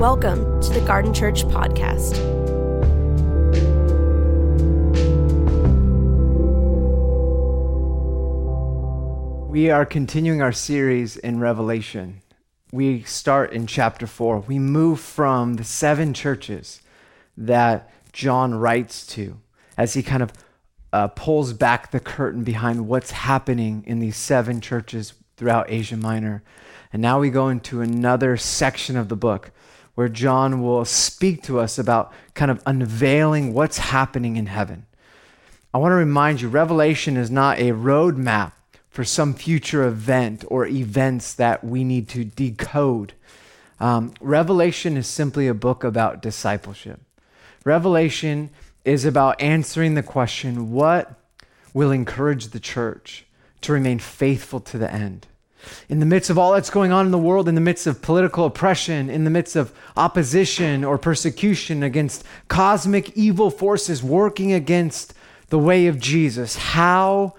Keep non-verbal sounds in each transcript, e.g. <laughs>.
Welcome to the Garden Church Podcast. We are continuing our series in Revelation. We start in chapter 4. We move from the seven churches that John writes to as he kind of uh, pulls back the curtain behind what's happening in these seven churches throughout Asia Minor. And now we go into another section of the book where John will speak to us about kind of unveiling what's happening in heaven. I want to remind you Revelation is not a roadmap for some future event or events that we need to decode. Um, Revelation is simply a book about discipleship. Revelation is about answering the question what will encourage the church to remain faithful to the end? In the midst of all that's going on in the world, in the midst of political oppression, in the midst of opposition or persecution against cosmic evil forces working against the way of Jesus, how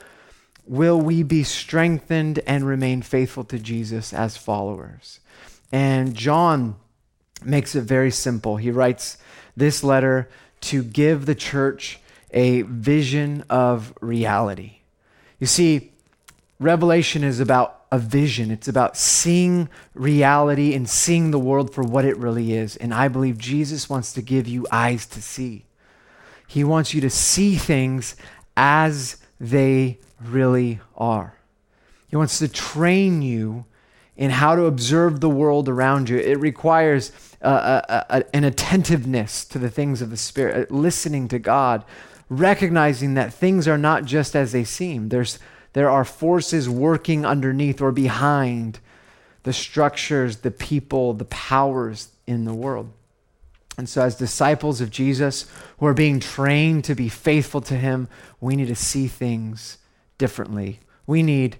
will we be strengthened and remain faithful to Jesus as followers? And John makes it very simple. He writes this letter to give the church a vision of reality. You see, Revelation is about a vision. It's about seeing reality and seeing the world for what it really is. And I believe Jesus wants to give you eyes to see. He wants you to see things as they really are. He wants to train you in how to observe the world around you. It requires uh, a, a, an attentiveness to the things of the Spirit, listening to God, recognizing that things are not just as they seem. There's, there are forces working underneath or behind the structures, the people, the powers in the world. And so, as disciples of Jesus who are being trained to be faithful to Him, we need to see things differently. We need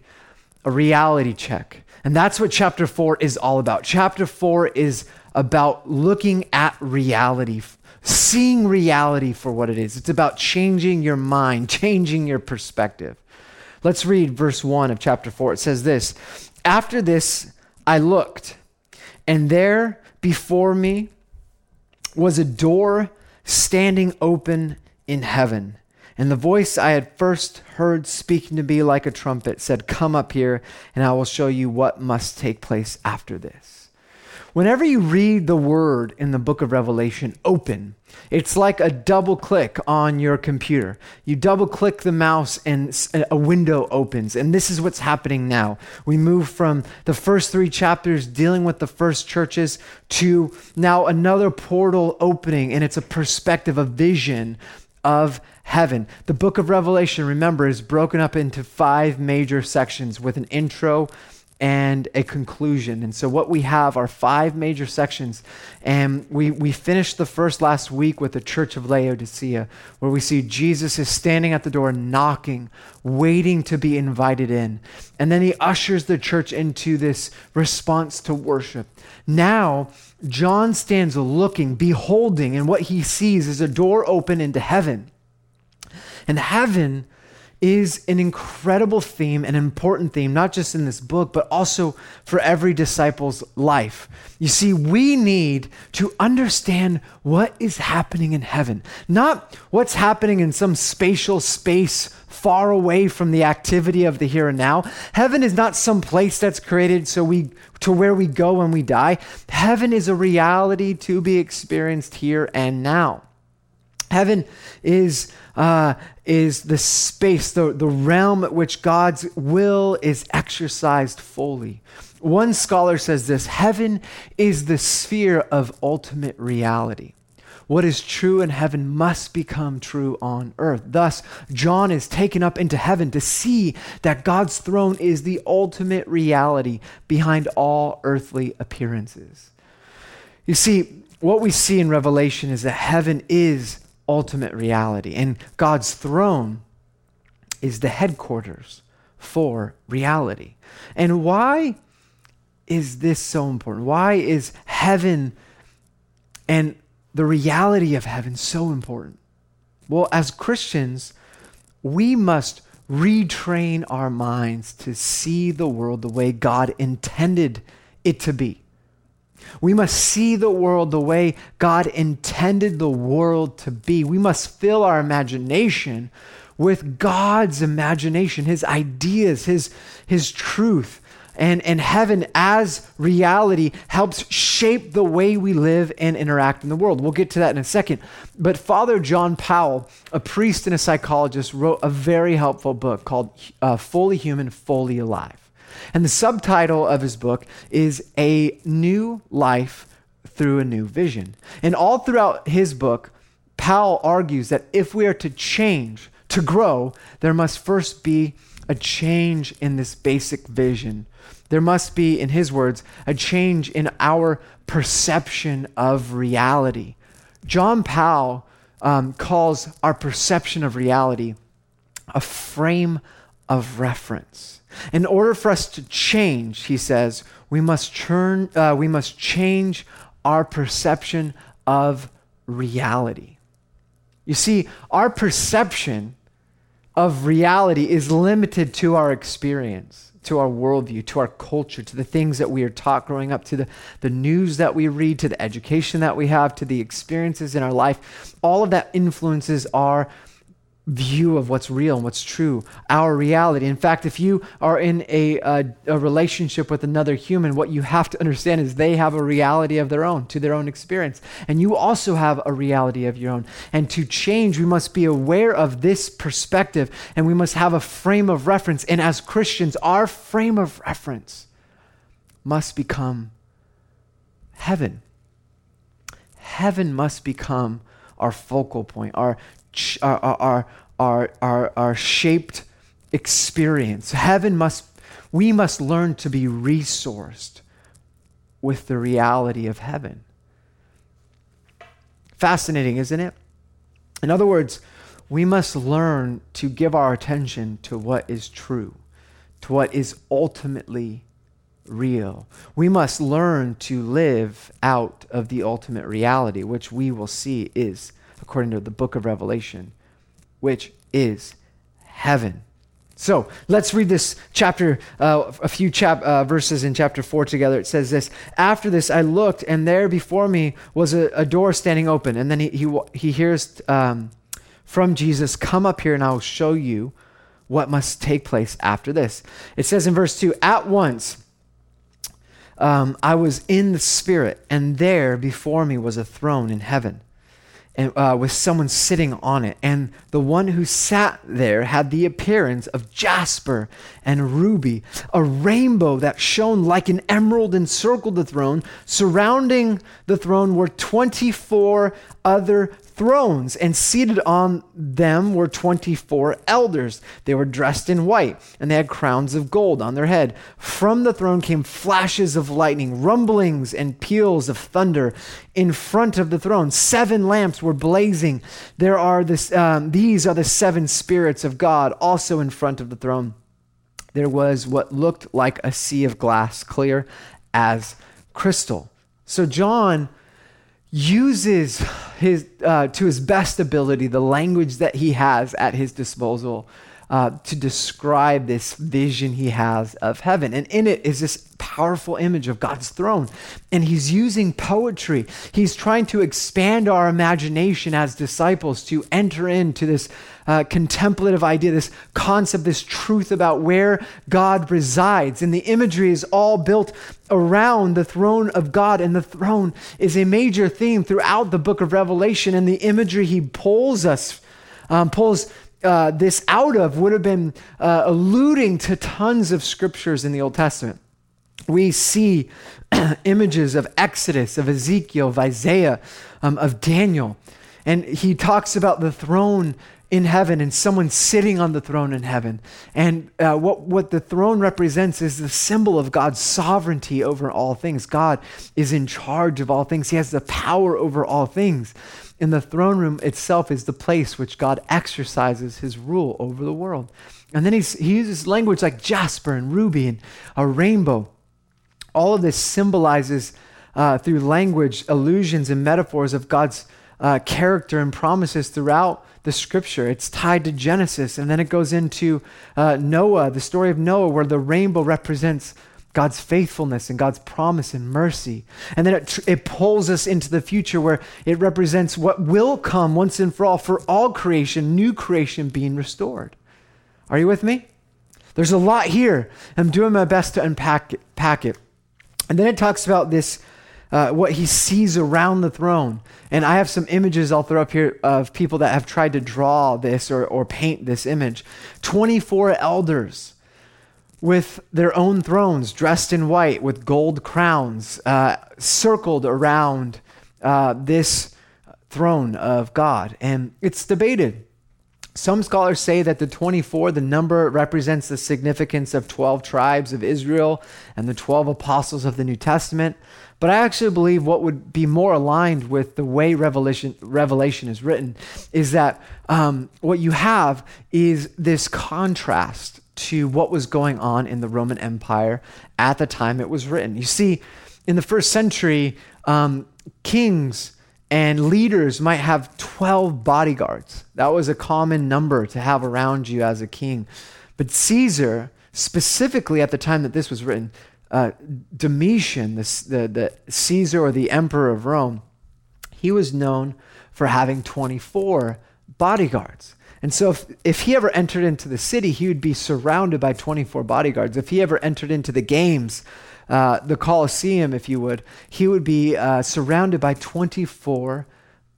a reality check. And that's what chapter four is all about. Chapter four is about looking at reality, seeing reality for what it is. It's about changing your mind, <laughs> changing your perspective. Let's read verse 1 of chapter 4. It says this After this, I looked, and there before me was a door standing open in heaven. And the voice I had first heard speaking to me like a trumpet said, Come up here, and I will show you what must take place after this. Whenever you read the word in the book of Revelation, open, it's like a double click on your computer. You double click the mouse and a window opens. And this is what's happening now. We move from the first three chapters dealing with the first churches to now another portal opening, and it's a perspective, a vision of heaven. The book of Revelation, remember, is broken up into five major sections with an intro and a conclusion. And so, what we have are five major sections. And we, we finished the first last week with the church of Laodicea, where we see Jesus is standing at the door, knocking, waiting to be invited in. And then he ushers the church into this response to worship. Now, John stands looking, beholding, and what he sees is a door open into heaven. And heaven is an incredible theme, an important theme, not just in this book, but also for every disciple's life. You see, we need to understand what is happening in heaven, not what's happening in some spatial space far away from the activity of the here and now. Heaven is not some place that's created so we to where we go when we die. Heaven is a reality to be experienced here and now. Heaven is, uh, is the space, the, the realm at which God's will is exercised fully. One scholar says this Heaven is the sphere of ultimate reality. What is true in heaven must become true on earth. Thus, John is taken up into heaven to see that God's throne is the ultimate reality behind all earthly appearances. You see, what we see in Revelation is that heaven is ultimate reality. And God's throne is the headquarters for reality. And why is this so important? Why is heaven and the reality of heaven so important? Well, as Christians, we must retrain our minds to see the world the way God intended it to be. We must see the world the way God intended the world to be. We must fill our imagination with God's imagination, His ideas, His, His truth. And, and heaven as reality helps shape the way we live and interact in the world. We'll get to that in a second. But Father John Powell, a priest and a psychologist, wrote a very helpful book called uh, Fully Human, Fully Alive. And the subtitle of his book is A New Life Through a New Vision. And all throughout his book, Powell argues that if we are to change, to grow, there must first be a change in this basic vision. There must be, in his words, a change in our perception of reality. John Powell um, calls our perception of reality a frame of reference. In order for us to change, he says, we must, turn, uh, we must change our perception of reality. You see, our perception of reality is limited to our experience, to our worldview, to our culture, to the things that we are taught growing up, to the, the news that we read, to the education that we have, to the experiences in our life. All of that influences our view of what's real and what's true, our reality. In fact, if you are in a, a, a, relationship with another human, what you have to understand is they have a reality of their own, to their own experience. And you also have a reality of your own. And to change, we must be aware of this perspective and we must have a frame of reference. And as Christians, our frame of reference must become heaven. Heaven must become our focal point, our our, our, our, our, shaped experience. Heaven must, we must learn to be resourced with the reality of heaven. Fascinating, isn't it? In other words, we must learn to give our attention to what is true, to what is ultimately real. We must learn to live out of the ultimate reality, which we will see is according to the book of Revelation, which is heaven. So let's read this chapter, uh, a few chap, uh, verses in chapter 4 together. It says this After this, I looked, and there before me was a, a door standing open. And then he, he, he hears um, from Jesus, Come up here, and I will show you what must take place after this. It says in verse 2 At once, um, I was in the Spirit, and there before me was a throne in heaven and, uh, with someone sitting on it. And the one who sat there had the appearance of jasper and ruby. A rainbow that shone like an emerald encircled the throne. Surrounding the throne were 24 other thrones, and seated on them were 24 elders. They were dressed in white, and they had crowns of gold on their head. From the throne came flashes of lightning, rumblings, and peals of thunder. In front of the throne, seven lamps were blazing. There are this, um, these are the seven spirits of God, also in front of the throne. There was what looked like a sea of glass, clear as crystal. So John uses his, uh, to his best ability the language that he has at his disposal uh, to describe this vision he has of heaven. And in it is this powerful image of God's throne. And he's using poetry. He's trying to expand our imagination as disciples to enter into this uh, contemplative idea, this concept, this truth about where God resides. And the imagery is all built around the throne of God. And the throne is a major theme throughout the book of Revelation. And the imagery he pulls us, um, pulls uh, this out of would have been uh, alluding to tons of scriptures in the Old Testament we see <clears throat> images of Exodus, of Ezekiel, of Isaiah, um, of Daniel. And he talks about the throne in heaven and someone sitting on the throne in heaven. And uh, what, what the throne represents is the symbol of God's sovereignty over all things. God is in charge of all things, He has the power over all things. And the throne room itself is the place which God exercises His rule over the world. And then he's, he uses language like jasper and ruby and a rainbow all of this symbolizes, uh, through language, allusions and metaphors of God's uh, character and promises throughout the scripture. It's tied to Genesis, and then it goes into uh, Noah, the story of Noah, where the rainbow represents God's faithfulness and God's promise and mercy. And then it, it pulls us into the future where it represents what will come once and for all for all creation, new creation being restored. Are you with me? There's a lot here. I'm doing my best to unpack it. Pack it. And then it talks about this, uh, what he sees around the throne. And I have some images I'll throw up here of people that have tried to draw this or, or paint this image. 24 elders with their own thrones, dressed in white, with gold crowns, uh, circled around uh, this throne of God. And it's debated. Some scholars say that the 24, the number represents the significance of 12 tribes of Israel and the 12 apostles of the New Testament. But I actually believe what would be more aligned with the way Revelation, Revelation is written is that um, what you have is this contrast to what was going on in the Roman Empire at the time it was written. You see, in the first century, um, kings and leaders might have 12 bodyguards. That was a common number to have around you as a king. But Caesar, specifically at the time that this was written, uh, Domitian, the, the, the Caesar or the emperor of Rome, he was known for having 24 bodyguards. And so, if, if he ever entered into the city, he would be surrounded by 24 bodyguards. If he ever entered into the games, uh, the Colosseum, if you would, he would be uh, surrounded by 24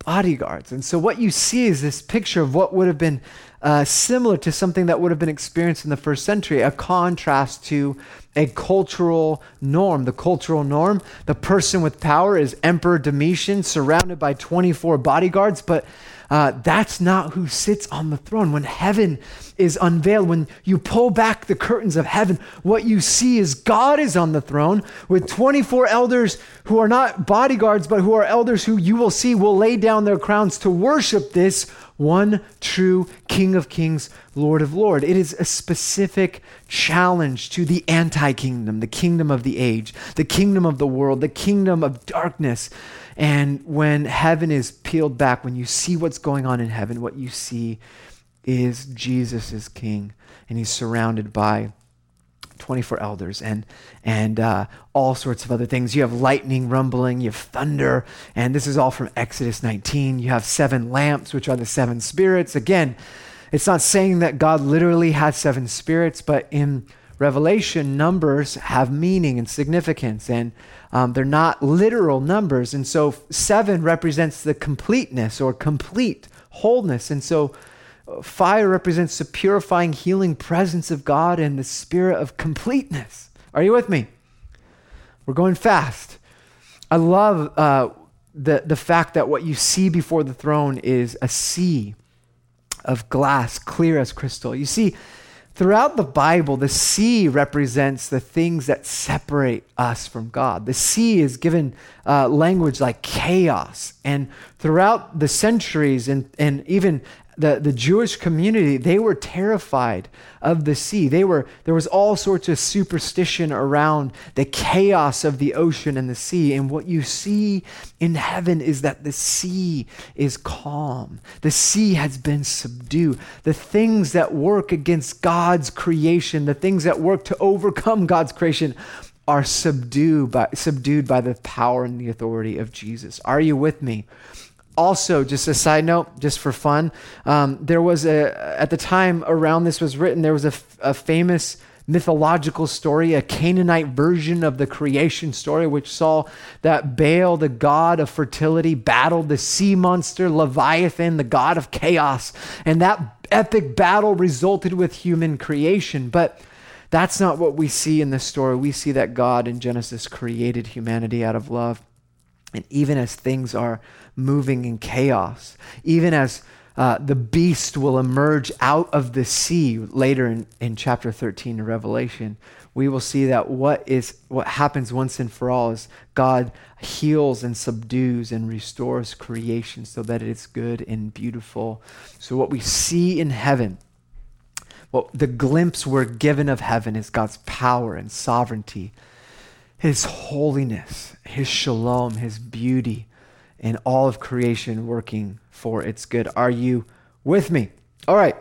bodyguards. And so, what you see is this picture of what would have been uh, similar to something that would have been experienced in the first century, a contrast to a cultural norm. The cultural norm, the person with power is Emperor Domitian, surrounded by 24 bodyguards, but uh, that's not who sits on the throne. When heaven is unveiled, when you pull back the curtains of heaven, what you see is God is on the throne with 24 elders who are not bodyguards, but who are elders who you will see will lay down their crowns to worship this one true King of Kings, Lord of Lords. It is a specific challenge to the anti kingdom, the kingdom of the age, the kingdom of the world, the kingdom of darkness and when heaven is peeled back, when you see what's going on in heaven, what you see is Jesus is king, and he's surrounded by 24 elders and and uh, all sorts of other things. You have lightning rumbling, you have thunder, and this is all from Exodus 19. You have seven lamps, which are the seven spirits. Again, it's not saying that God literally has seven spirits, but in Revelation, numbers have meaning and significance, and um, they're not literal numbers. And so seven represents the completeness or complete wholeness. And so uh, fire represents the purifying, healing presence of God and the spirit of completeness. Are you with me? We're going fast. I love uh, the, the fact that what you see before the throne is a sea of glass, clear as crystal. You see, Throughout the Bible, the sea represents the things that separate us from God. The sea is given uh, language like chaos. And throughout the centuries and, and even the, the Jewish community, they were terrified of the sea. They were, there was all sorts of superstition around the chaos of the ocean and the sea. And what you see in heaven is that the sea is calm. The sea has been subdued. The things that work against God's creation, the things that work to overcome God's creation, are subdued by, subdued by the power and the authority of Jesus. Are you with me? Also just a side note just for fun um, there was a at the time around this was written there was a, a famous mythological story a canaanite version of the creation story which saw that baal the god of fertility battled the sea monster leviathan the god of chaos. And that epic battle resulted with human creation. But that's not what we see in this story. We see that god in genesis created humanity out of love. And even as things are moving in chaos, even as uh, the beast will emerge out of the sea later in, in chapter 13 of Revelation, we will see that what is what happens once and for all is God heals and subdues and restores creation so that it is good and beautiful. So what we see in heaven, what the glimpse we're given of heaven is God's power and sovereignty, his holiness, his shalom, his beauty, and all of creation working for its good. Are you with me? All right.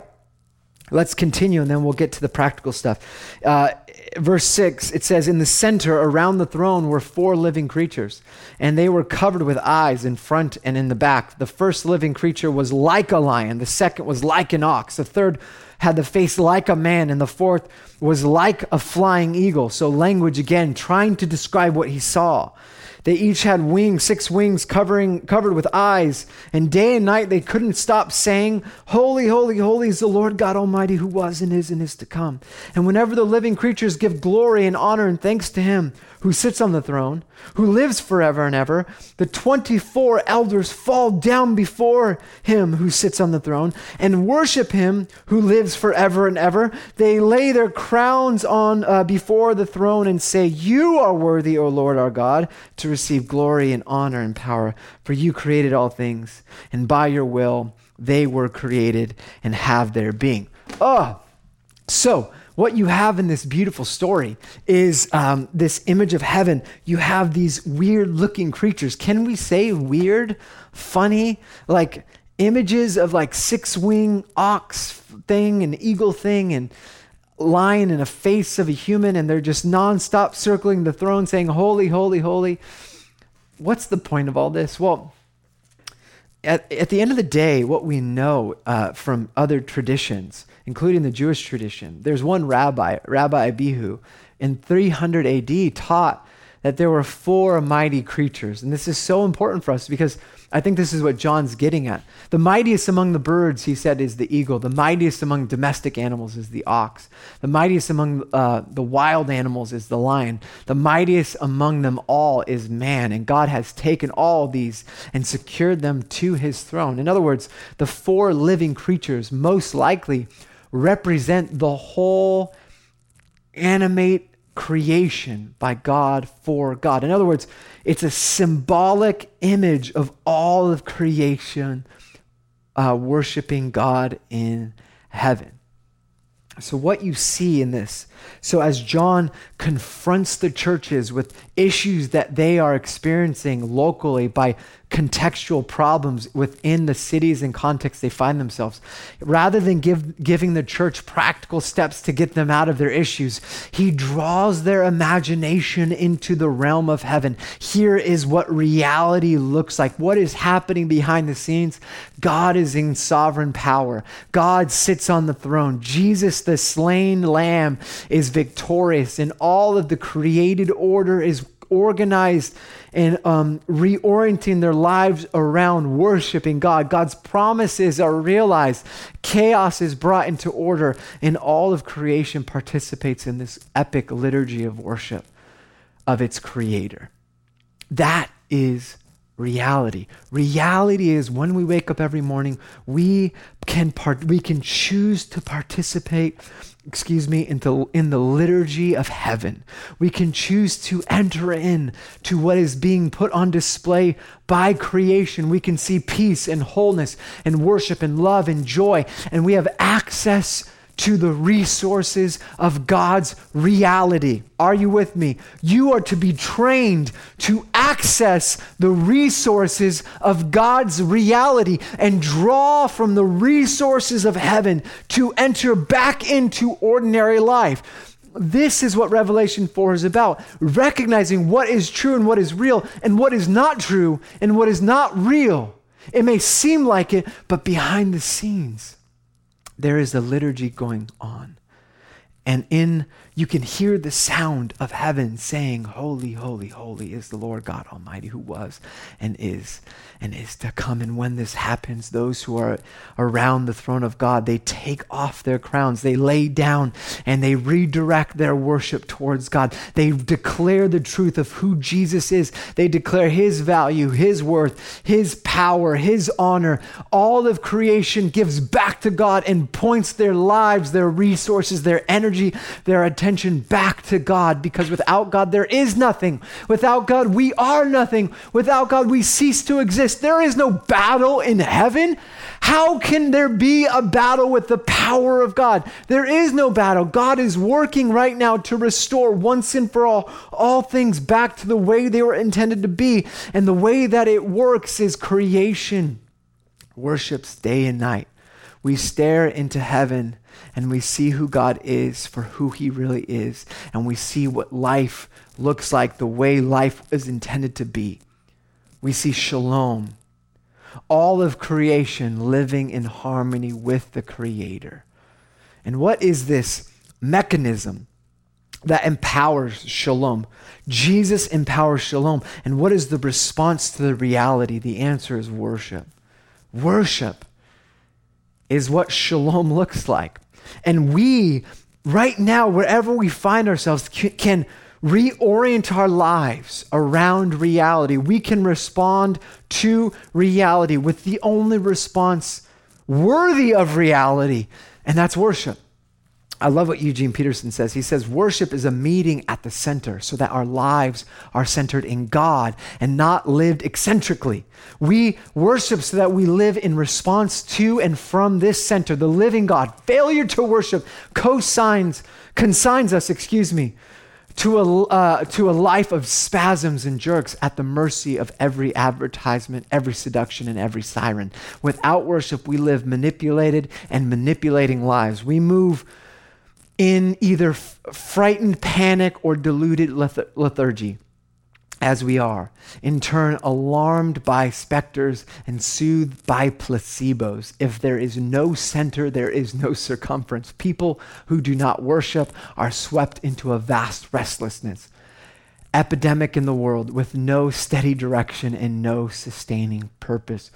Let's continue and then we'll get to the practical stuff. Uh, verse 6, it says, In the center around the throne were four living creatures, and they were covered with eyes in front and in the back. The first living creature was like a lion, the second was like an ox, the third had the face like a man, and the fourth was like a flying eagle. So, language again, trying to describe what he saw. They each had wings, six wings covering, covered with eyes, and day and night they couldn't stop saying, Holy, holy, holy is the Lord God Almighty who was and is and is to come. And whenever the living creatures give glory and honor and thanks to him who sits on the throne, who lives forever and ever, the 24 elders fall down before him who sits on the throne and worship him who lives forever and ever. They lay their crowns on uh, before the throne and say, You are worthy, O Lord our God, to receive glory and honor and power, for you created all things, and by your will they were created and have their being. Oh, so what you have in this beautiful story is um, this image of heaven. You have these weird looking creatures. Can we say weird, funny, like images of like six wing ox thing and eagle thing and lion and a face of a human, and they're just nonstop circling the throne saying, Holy, holy, holy. What's the point of all this? Well, at, at the end of the day, what we know uh, from other traditions including the Jewish tradition. There's one rabbi, Rabbi Abihu, in 300 AD taught that there were four mighty creatures. And this is so important for us because I think this is what John's getting at. The mightiest among the birds, he said, is the eagle. The mightiest among domestic animals is the ox. The mightiest among uh, the wild animals is the lion. The mightiest among them all is man. And God has taken all these and secured them to his throne. In other words, the four living creatures most likely represent the whole animate creation by God for God. In other words, it's a symbolic image of all of creation uh, worshiping God in heaven. So, what you see in this, so as John confronts the churches with issues that they are experiencing locally by contextual problems within the cities and context they find themselves. Rather than give, giving the church practical steps to get them out of their issues, he draws their imagination into the realm of heaven. Here is what reality looks like, what is happening behind the scenes. God is in sovereign power, God sits on the throne. Jesus, the slain lamb, is victorious, and all of the created order is organized and um, reorienting their lives around worshiping God. God's promises are realized. Chaos is brought into order, and all of creation participates in this epic liturgy of worship of its creator. That is reality. Reality is when we wake up every morning, we can part, we can choose to participate excuse me, into, in the liturgy of heaven. We can choose to enter in to what is being put on display by creation. We can see peace and wholeness and worship and love and joy, and we have access to the resources of God's reality. Are you with me? You are to be trained to access the resources of God's reality and draw from the resources of heaven to enter back into ordinary life. This is what Revelation 4 is about recognizing what is true and what is real, and what is not true and what is not real. It may seem like it, but behind the scenes, there is a liturgy going on. And in you can hear the sound of heaven saying, Holy, holy, holy is the Lord God Almighty who was and is and is to come. And when this happens, those who are around the throne of God, they take off their crowns, they lay down, and they redirect their worship towards God. They declare the truth of who Jesus is. They declare his value, his worth, his power, his honor. All of creation gives back to God and points their lives, their resources, their energy, their attention attention back to God because without God, there is nothing. Without God, we are nothing. Without God, we cease to exist. There is no battle in heaven. How can there be a battle with the power of God? There is no battle. God is working right now to restore once and for all all things back to the way they were intended to be. And the way that it works is creation worships day and night. We stare into heaven and we see who God is for who he really is, and we see what life looks like the way life is intended to be. We see shalom, all of creation living in harmony with the Creator. And what is this mechanism that empowers shalom? Jesus empowers shalom. And what is the response to the reality? The answer is worship. Worship is what shalom <laughs> looks like. And we, right now, wherever we find ourselves, can reorient our lives around reality. We can respond to reality with the only response worthy of reality, and that's worship. I love what Eugene Peterson says. He says, Worship is a meeting at the center so that our lives are centered in God and not lived eccentrically. We worship so that we live in response to and from this center, the living God. Failure to worship cosigns, consigns us, excuse me, to a, uh, to a life of spasms and jerks at the mercy of every advertisement, every seduction, and every siren. Without worship, we live manipulated and manipulating lives. We move in either f- frightened panic or deluded leth- lethargy as we are, in turn alarmed by specters and soothed by placebos. If there is no center, there is no circumference. People who do not worship are swept into a vast restlessness, epidemic in the world with no steady direction and no sustaining purpose.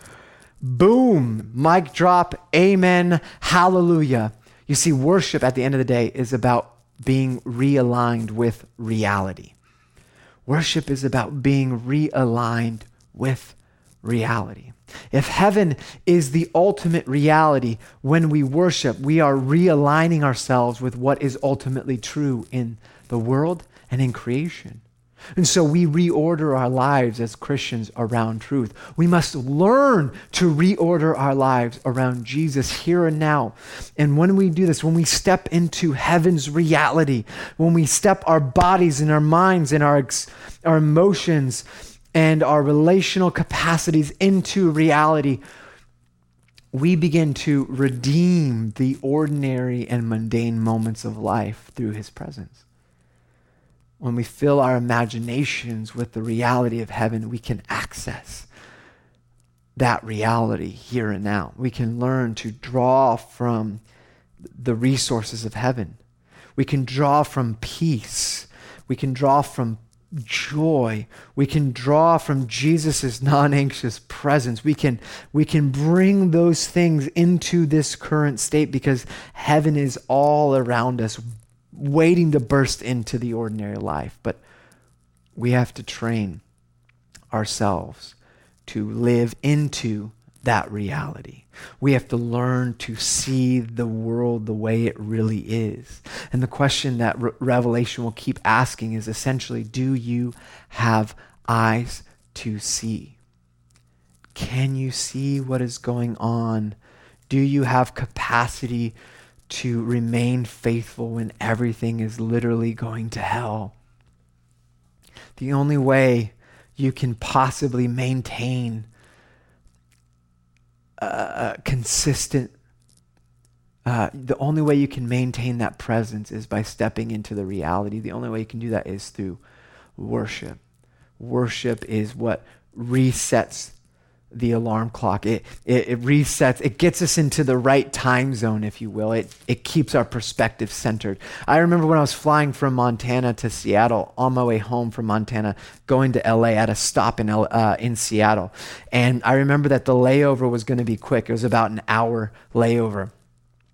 Boom, mic drop, amen, hallelujah. You see, worship at the end of the day is about being realigned with reality. Worship is about being realigned with reality. If heaven is the ultimate reality, when we worship, we are realigning ourselves with what is ultimately true in the world and in creation. And so we reorder our lives as Christians around truth. We must learn to reorder our lives around Jesus here and now. And when we do this, when we step into heaven's reality, when we step our bodies and our minds and our, our emotions and our relational capacities into reality, we begin to redeem the ordinary and mundane moments of life through his presence when we fill our imaginations with the reality of heaven, we can access that reality here and now. We can learn to draw from the resources of heaven. We can draw from peace. We can draw from joy. We can draw from Jesus' non-anxious presence. We can, we can bring those things into this current state because heaven is all around us, waiting to burst into the ordinary life. But we have to train ourselves to live into that reality. We have to learn to see the world the way it really is. And the question that Re- Revelation will keep asking is essentially do you have eyes to see? Can you see what is going on? Do you have capacity to remain faithful when everything is literally going to hell. The only way you can possibly maintain a consistent, uh, the only way you can maintain that presence is by stepping into the reality. The only way you can do that is through worship. Worship is what resets the alarm clock. It, it, it, resets, it gets us into the right time zone, if you will. It, it keeps our perspective centered. I remember when I was flying from Montana to Seattle, on my way home from Montana, going to LA at a stop in, uh, in Seattle. And I remember that the layover was going to be quick. It was about an hour layover.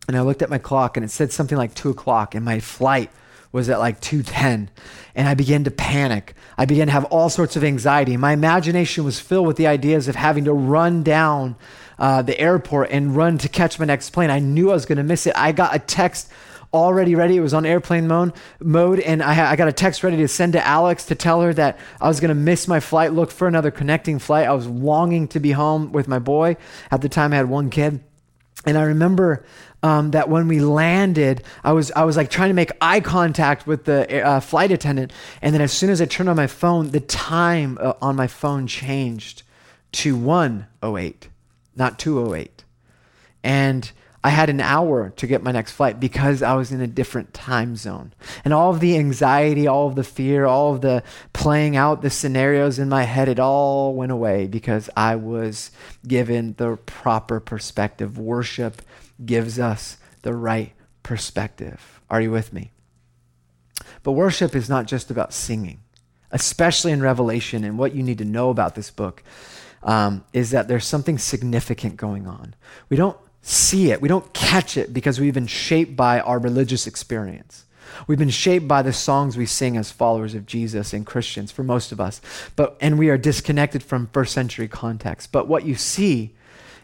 And I looked at my clock and it said something like two o'clock, and my flight was at like 210 and I began to panic. I began to have all sorts of anxiety. My imagination was filled with the ideas of having to run down uh, the airport and run to catch my next plane. I knew I was going to miss it. I got a text already ready. It was on airplane mode, mode and I, I got a text ready to send to Alex to tell her that I was going to miss my flight, look for another connecting flight. I was longing to be home with my boy. At the time, I had one kid. And I remember um, that when we landed, I was I was like trying to make eye contact with the uh, flight attendant, and then as soon as I turned on my phone, the time uh, on my phone changed to 108, not 208, and I had an hour to get my next flight because I was in a different time zone. And all of the anxiety, all of the fear, all of the playing out the scenarios in my head, it all went away because I was given the proper perspective. Worship gives us the right perspective. Are you with me? But worship is not just about singing, especially in Revelation. And what you need to know about this book um, is that there's something significant going on. We don't see it, we don't catch it because we've been shaped by our religious experience. We've been shaped by the songs we sing as followers of Jesus and Christians for most of us. But and we are disconnected from first century context. But what you see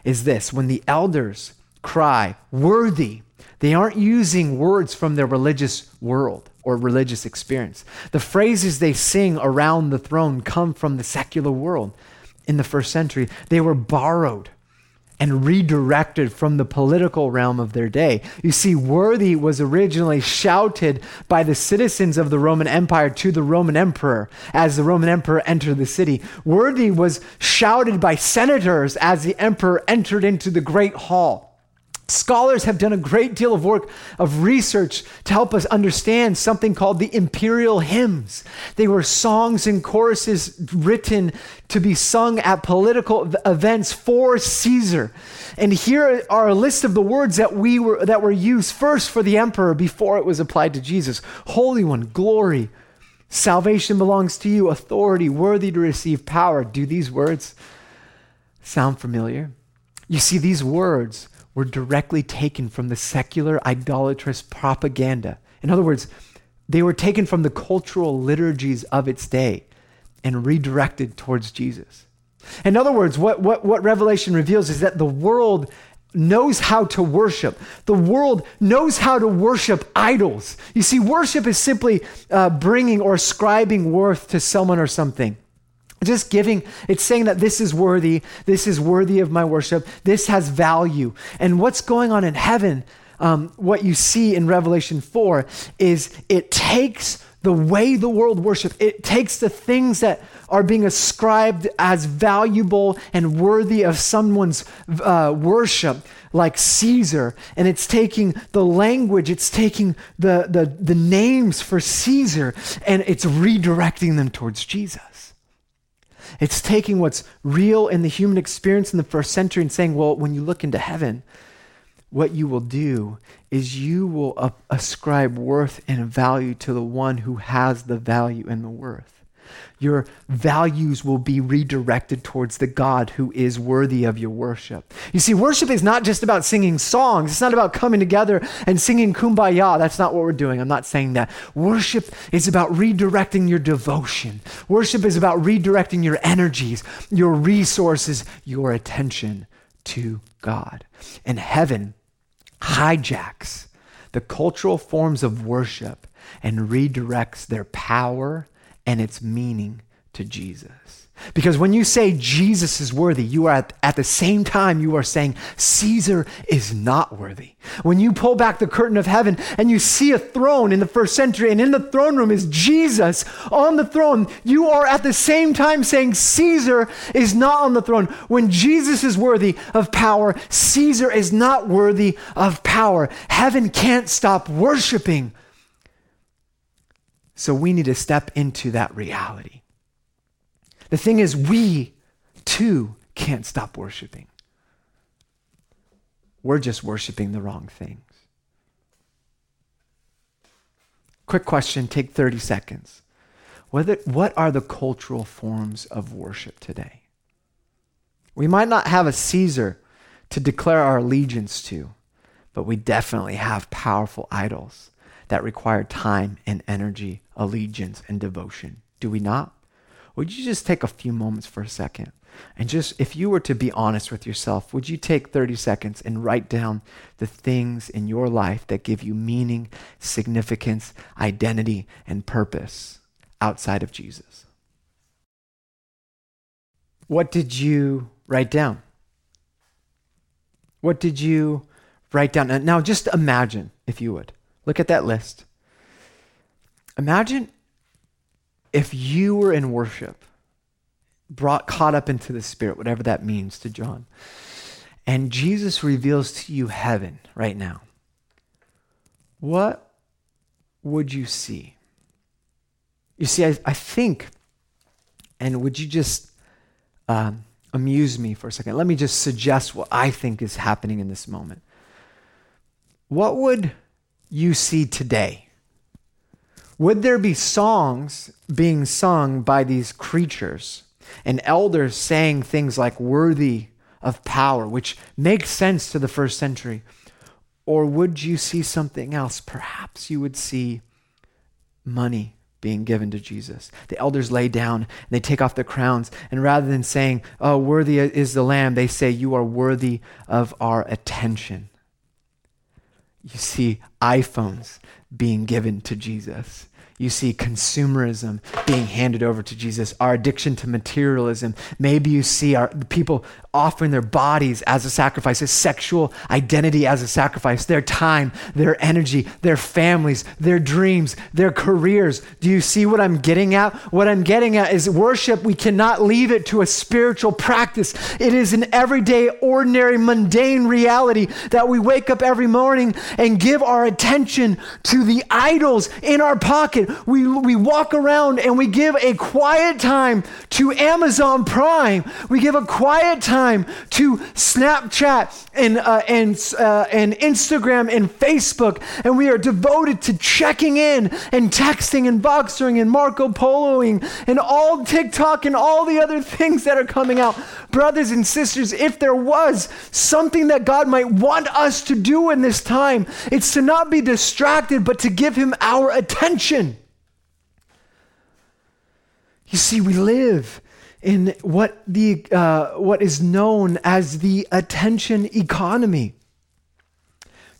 is this when the elders cry, worthy, they aren't using words from their religious world or religious experience. The phrases they sing around the throne come from the secular world in the first century. They were borrowed and redirected from the political realm of their day. You see, worthy was originally shouted by the citizens of the Roman Empire to the Roman emperor as the Roman emperor entered the city. Worthy was shouted by senators as the emperor entered into the great hall. Scholars have done a great deal of work of research to help us understand something called the imperial hymns. They were songs and choruses written to be sung at political events for Caesar. And here are a list of the words that we were that were used first for the emperor before it was applied to Jesus. Holy one, glory, salvation belongs to you, authority, worthy to receive power. Do these words sound familiar? You see these words were directly taken from the secular idolatrous propaganda. In other words, they were taken from the cultural liturgies of its day and redirected towards Jesus. In other words, what, what, what Revelation reveals is that the world knows how to worship. The world knows how to worship idols. You see, worship is simply uh, bringing or ascribing worth to someone or something. Just giving, it's saying that this is worthy, this is worthy of my worship, this has value. And what's going on in heaven, um, what you see in Revelation 4, is it takes the way the world worships, it takes the things that are being ascribed as valuable and worthy of someone's uh, worship, like Caesar, and it's taking the language, it's taking the, the, the names for Caesar, and it's redirecting them towards Jesus. It's taking what's real in the human experience in the first century and saying, well, when you look into heaven, what you will do is you will ascribe worth and value to the one who has the value and the worth your values will be redirected towards the God who is worthy of your worship. You see, worship is not just about singing songs, it's not about coming together and singing kumbaya. That's not what we're doing. I'm not saying that. Worship is about redirecting your devotion, worship is about redirecting your energies, your resources, your attention to God. And heaven hijacks the cultural forms of worship and redirects their power and its meaning to Jesus. Because when you say Jesus is worthy, you are at, at, the same time you are saying Caesar is not worthy. When you pull back the curtain of heaven and you see a throne in the first century, and in the throne room is Jesus on the throne, you are at the same time saying Caesar is not on the throne. When Jesus is worthy of power, Caesar is not worthy of power. Heaven can't stop worshiping so we need to step into that reality. The thing is, we too can't stop worshiping. We're just worshiping the wrong things. Quick question, take 30 seconds. What, what are the cultural forms of worship today? We might not have a Caesar to declare our allegiance to, but we definitely have powerful idols that require time and energy, allegiance and devotion. Do we not? Would you just take a few moments for a second? And just, if you were to be honest with yourself, would you take 30 seconds and write down the things in your life that give you meaning, significance, identity, and purpose outside of Jesus? What did you write down? What did you write down? Now, just imagine, if you would, Look at that list. Imagine if you were in worship, brought caught up into the spirit, whatever that means to John. and Jesus reveals to you heaven right now, what would you see? You see, I, I think, and would you just um, amuse me for a second? Let me just suggest what I think is happening in this moment. What would you see today? Would there be songs being sung by these creatures and elders saying things like worthy of power, which makes sense to the first century? Or would you see something else? Perhaps you would see money being given to Jesus. The elders lay down and they take off their crowns, and rather than saying, Oh, worthy is the Lamb, they say, You are worthy of our attention. You see iPhones being given to Jesus you see consumerism being handed over to Jesus, our addiction to materialism. Maybe you see our people offering their bodies as a sacrifice, a sexual identity as a sacrifice, their time, their energy, their families, their dreams, their careers. Do you see what I'm getting at? What I'm getting at is worship, we cannot leave it to a spiritual practice. It is an everyday, ordinary, mundane reality that we wake up every morning and give our attention to the idols in our pocket. We, we walk around and we give a quiet time to Amazon Prime. We give a quiet time time to Snapchat and, uh, and, uh, and Instagram and Facebook, and we are devoted to checking in and texting and Voxering and Marco Poloing and all TikTok and all the other things that are coming out. Brothers and sisters, if there was something that God might want us to do in this time, it's to not be distracted, but to give Him our attention. You see, we live in what, the, uh, what is known as the attention economy.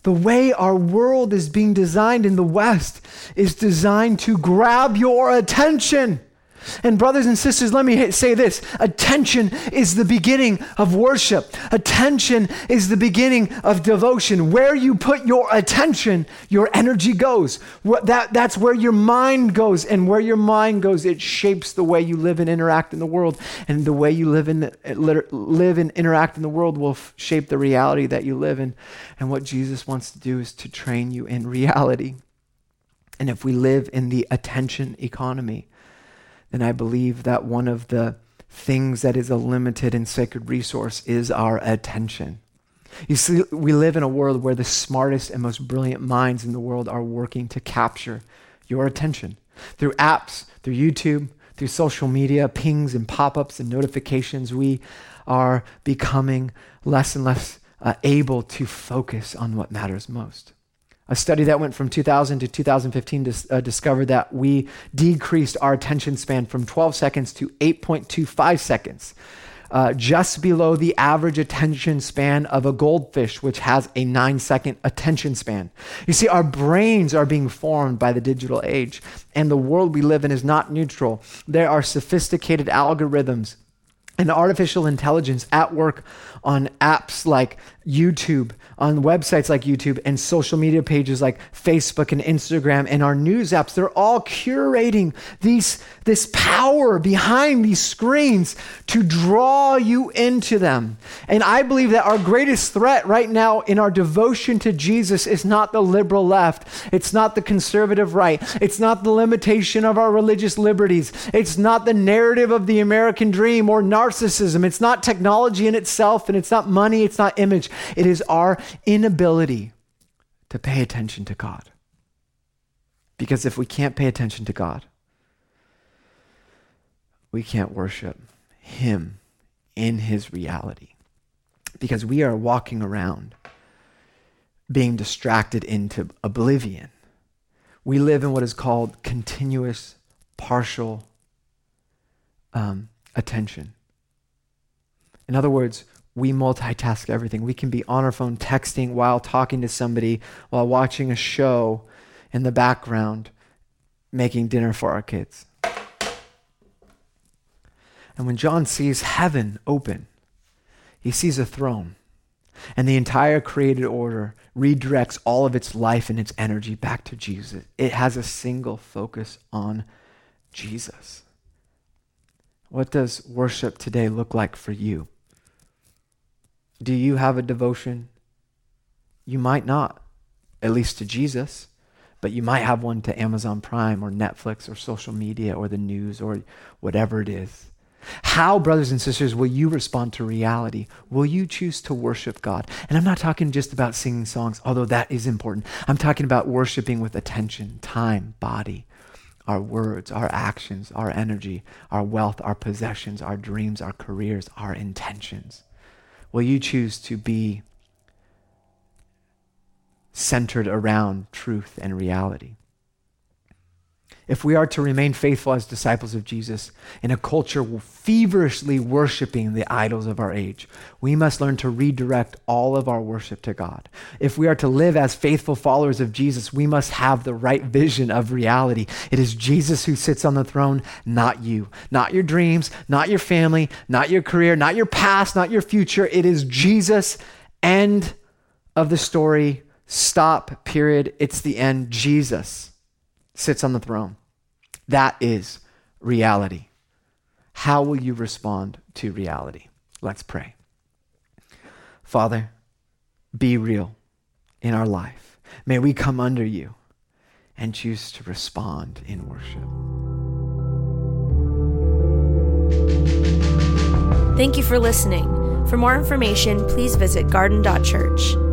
The way our world is being designed in the West is designed to grab your attention. And, brothers and sisters, let me say this attention is the beginning of worship, attention is the beginning of devotion. Where you put your attention, your energy goes. That, that's where your mind goes. And where your mind goes, it shapes the way you live and interact in the world. And the way you live, in, live and interact in the world will f- shape the reality that you live in. And what Jesus wants to do is to train you in reality. And if we live in the attention economy, then I believe that one of the things that is a limited and sacred resource is our attention. You see, we live in a world where the smartest and most brilliant minds in the world are working to capture your attention through apps, through YouTube, through social media, pings and pop ups and notifications. We are becoming less and less uh, able to focus on what matters most. A study that went from 2000 to 2015 dis- uh, discovered that we decreased our attention span from 12 seconds to 8.25 seconds, uh, just below the average attention span of a goldfish, which has a nine second attention span. You see, our brains are being formed by the digital age, and the world we live in is not neutral. There are sophisticated algorithms and artificial intelligence at work on apps like YouTube on websites like YouTube and social media pages like Facebook and Instagram and our news apps. They're all curating these, this power behind these screens to draw you into them. And I believe that our greatest threat right now in our devotion to Jesus is not the liberal left, it's not the conservative right, it's not the limitation of our religious liberties, it's not the narrative of the American dream or narcissism, it's not technology in itself, and it's not money, it's not image. It is our inability to pay attention to God. Because if we can't pay attention to God, we can't worship Him in His reality. Because we are walking around being distracted into oblivion. We live in what is called continuous partial um, attention. In other words, we multitask everything. We can be on our phone texting while talking to somebody, while watching a show in the background, making dinner for our kids. And when John sees heaven open, he sees a throne. And the entire created order redirects all of its life and its energy back to Jesus. It has a single focus on Jesus. What does worship today look like for you? Do you have a devotion? You might not, at least to Jesus, but you might have one to Amazon Prime or Netflix or social media or the news or whatever it is. How, brothers and sisters, will you respond to reality? Will you choose to worship God? And I'm not talking just about singing songs, although that is important. I'm talking about worshiping with attention, time, body, our words, our actions, our energy, our wealth, our possessions, our dreams, our careers, our intentions. Will you choose to be centered around truth and reality? If we are to remain faithful as disciples of Jesus in a culture feverishly worshiping the idols of our age, we must learn to redirect all of our worship to God. If we are to live as faithful followers of Jesus, we must have the right vision of reality. It is Jesus who sits on the throne, not you, not your dreams, not your family, not your career, not your past, not your future. It is Jesus. End of the story. Stop, period. It's the end. Jesus sits on the throne. That is reality. How will you respond to reality? Let's pray. Father, be real in our life. May we come under you and choose to respond in worship. Thank you for listening. For more information, please visit garden.church.